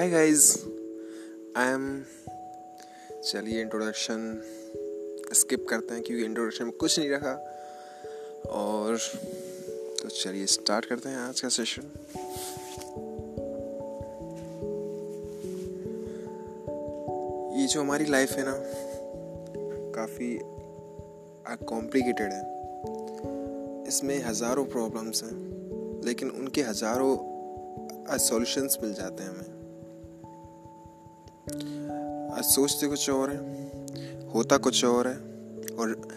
Hi guys I am चलिए introduction skip करते हैं क्योंकि इंट्रोडक्शन में कुछ नहीं रखा। और तो चलिए स्टार्ट करते हैं आज का सेशन ये जो हमारी लाइफ है ना, काफ़ी कॉम्प्लिकेटेड है। इसमें हज़ारों प्रॉब्लम्स हैं, लेकिन उनके हज़ारों सॉल्यूशंस मिल जाते हैं हमें। आज सोचते कुछ और है, होता कुछ और है, और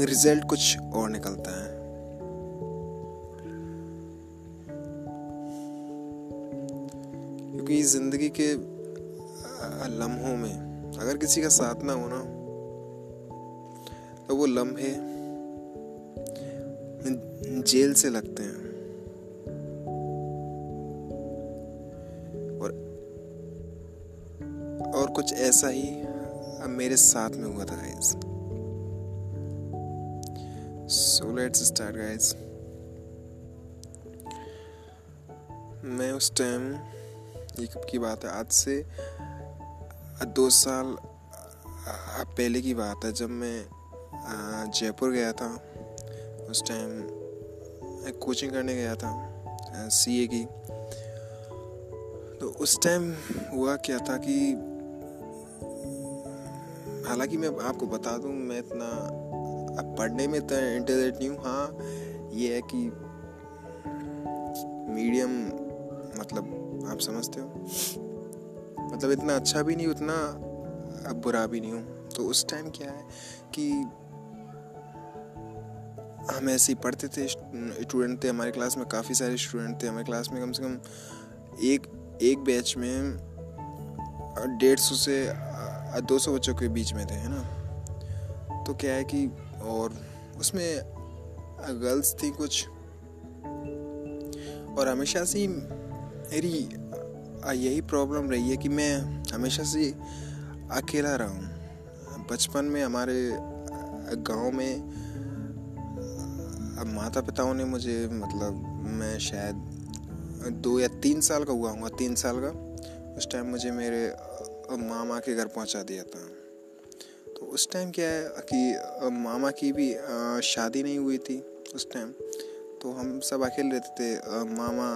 रिज़ल्ट कुछ और निकलता है। क्योंकि ज़िंदगी के लम्हों में अगर किसी का साथ ना हो ना तो वो लम्हे जेल से लगते हैं। कुछ ऐसा ही अब मेरे साथ में हुआ था guys so let's start guys मैं उस टाइम ये कब की बात है? आज से दो साल पहले की बात है, जब मैं जयपुर गया था, उस टाइम कोचिंग करने गया था सीए की. तो उस टाइम हुआ क्या था कि हालाँकि मैं आपको बता दूँ, मैं इतना अब पढ़ने में इतना इंटरेस्ट नहीं हूँ। हाँ ये है कि मीडियम मतलब आप समझते हो। मतलब इतना अच्छा भी नहीं, उतना अब बुरा भी नहीं हूँ। तो उस टाइम क्या है कि हम ऐसे ही पढ़ते थे स्टूडेंट थे हमारे क्लास में, काफ़ी सारे स्टूडेंट थे हमारे क्लास में, कम से कम एक एक बैच में डेढ़ सौ से दो सौ बच्चों के बीच में थे, है ना? तो क्या है कि और उसमें गर्ल्स थी कुछ। और हमेशा से मेरी यही प्रॉब्लम रही है कि मैं हमेशा से अकेला रहा। हूँ बचपन में हमारे गाँव में अब माता पिताओं ने मुझे मतलब मैं शायद दो या तीन साल का हुआ हूँ तीन साल का। उस टाइम मुझे मेरे मामा के घर पहुँचा दिया था। तो उस टाइम क्या है कि मामा की भी शादी नहीं हुई थी उस टाइम तो हम सब अकेले रहते थे। मामा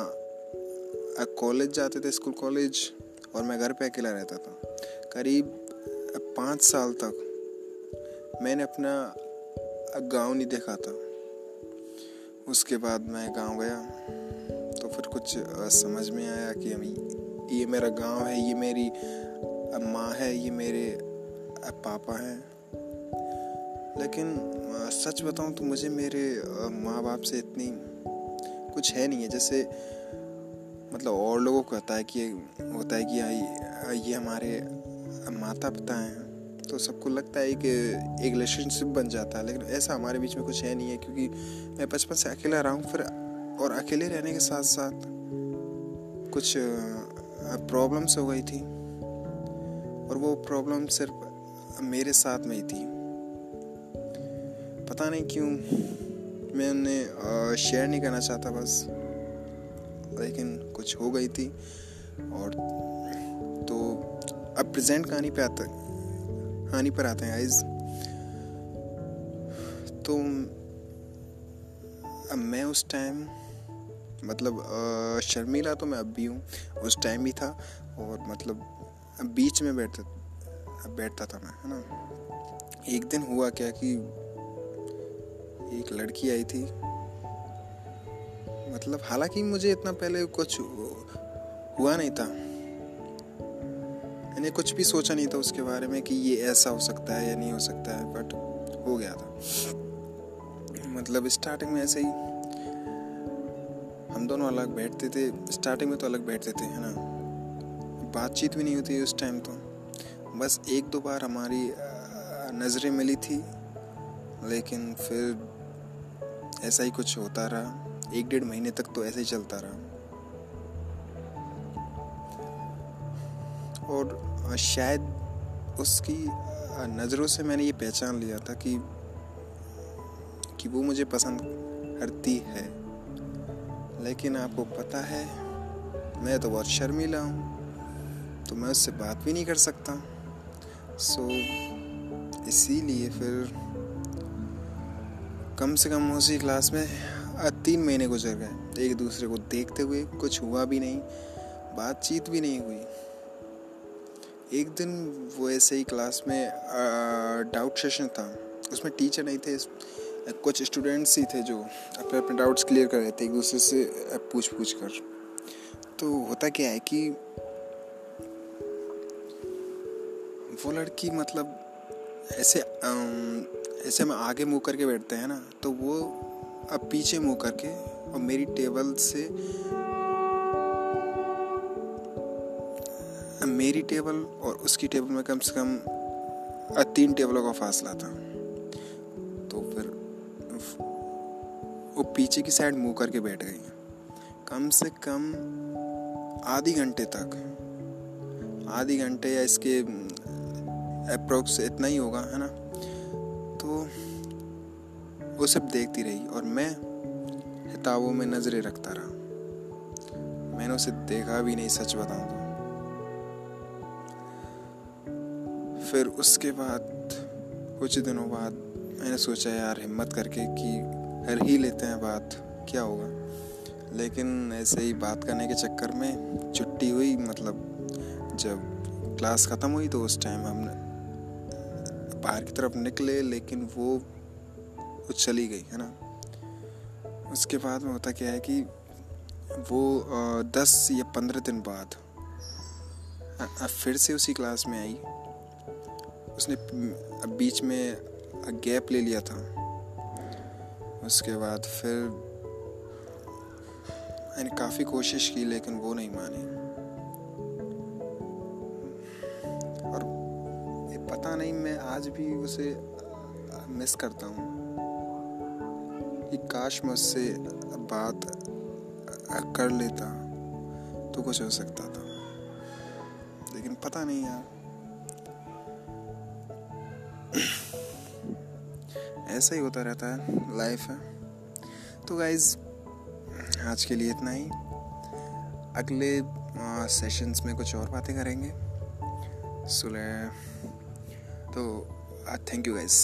कॉलेज जाते थे स्कूल कॉलेज और मैं घर पे अकेला रहता था। करीब पाँच साल तक मैंने अपना गाँव नहीं देखा था। उसके बाद मैं गाँव गया। तो फिर कुछ समझ में आया कि ये मेरा गाँव है, ये मेरी माँ है, ये मेरे पापा हैं। लेकिन सच बताऊँ तो मुझे मेरे माँ बाप से इतनी कुछ है नहीं है। जैसे मतलब और लोगों को होता है कि, होता है कि ये हमारे माता पिता हैं। तो सबको लगता है कि एक रिलेशनशिप बन जाता है। लेकिन ऐसा हमारे बीच में कुछ है नहीं है, क्योंकि मैं बचपन से अकेला रहा हूँ, फिर और अकेले रहने के साथ साथ कुछ प्रॉब्लम्स हो गई थी। और वो प्रॉब्लम सिर्फ़ मेरे साथ में ही थी। पता नहीं क्यों, मैं उन्हें शेयर नहीं करना चाहता बस। लेकिन कुछ हो गई थी और तो अब प्रेजेंट कहानी पे आता, कहानी पर आते हैं आइज़ तो अब मैं उस टाइम मतलब शर्मिला तो मैं अब भी हूँ, उस टाइम भी था और मतलब बीच में बैठता बैठता था मैं, है ना? एक दिन हुआ क्या कि एक लड़की आई थी। मतलब हालाँकि मुझे इतना पहले कुछ हुआ नहीं था। मैंने कुछ भी सोचा नहीं था उसके बारे में कि ये ऐसा हो सकता है या नहीं हो सकता है बट हो गया था। मतलब स्टार्टिंग में ऐसे ही हम दोनों अलग बैठते थे स्टार्टिंग में तो अलग बैठते थे, है ना? बातचीत भी नहीं होती उस टाइम तो। बस एक दो बार हमारी नज़रें मिली थी, लेकिन फिर ऐसा ही कुछ होता रहा। एक डेढ़ महीने तक तो ऐसे ही चलता रहा। और शायद उसकी नज़रों से मैंने ये पहचान लिया था कि कि वो मुझे पसंद करती है। लेकिन आपको पता है, मैं तो बहुत शर्मीला हूँ। तो मैं उससे बात भी नहीं कर सकता। सो so, इसीलिए फिर कम से कम उसी क्लास में तीन महीने गुजर गए। एक दूसरे को देखते हुए कुछ हुआ भी नहीं बातचीत भी नहीं हुई। एक दिन वो ऐसे ही क्लास में डाउट सेशन था। उसमें टीचर नहीं थे कुछ स्टूडेंट्स ही थे जो अपने अपने डाउट्स क्लियर कर रहे थे एक दूसरे से पूछ पूछ कर। तो होता क्या है कि वो लड़की मतलब ऐसे ऐसे हम आगे मुँह करके बैठते हैं ना तो वो अब पीछे मुँह करके और मेरी टेबल से, मेरी टेबल और उसकी टेबल में कम से कम तीन टेबलों का फासला था। तो फिर वो पीछे की साइड मुँह करके बैठ गई। कम से कम आधी घंटे तक, आधी घंटे या इसके अप्रोक्स इतना ही होगा, है ना? तो वो सब देखती रही और मैं किताबों में नज़रें रखता रहा। मैंने उसे देखा भी नहीं, सच बताऊँ तो। फिर उसके बाद, कुछ दिनों बाद मैंने सोचा, यार, हिम्मत करके कि कर ही लेते हैं बात, क्या होगा? लेकिन ऐसे ही बात करने के चक्कर में छुट्टी हुई मतलब जब क्लास ख़त्म हुई तो उस टाइम हम बाहर की तरफ़ निकले, लेकिन वो वो चली गई, है ना? उसके बाद में होता क्या है कि वो दस या पंद्रह दिन बाद फिर से उसी क्लास में आई। उसने बीच में गैप ले लिया था। उसके बाद फिर मैंने काफ़ी कोशिश की, लेकिन वो नहीं मानी। नहीं, मैं आज भी उसे मिस करता हूँ। कि काश मैं उससे बात कर लेता तो कुछ हो सकता था। लेकिन पता नहीं यार। ऐसा ही होता रहता है लाइफ है। तो गाइज़ आज के लिए इतना ही। अगले सेशंस में कुछ और बातें करेंगे। सुलह। तो थैंक यू गाइज़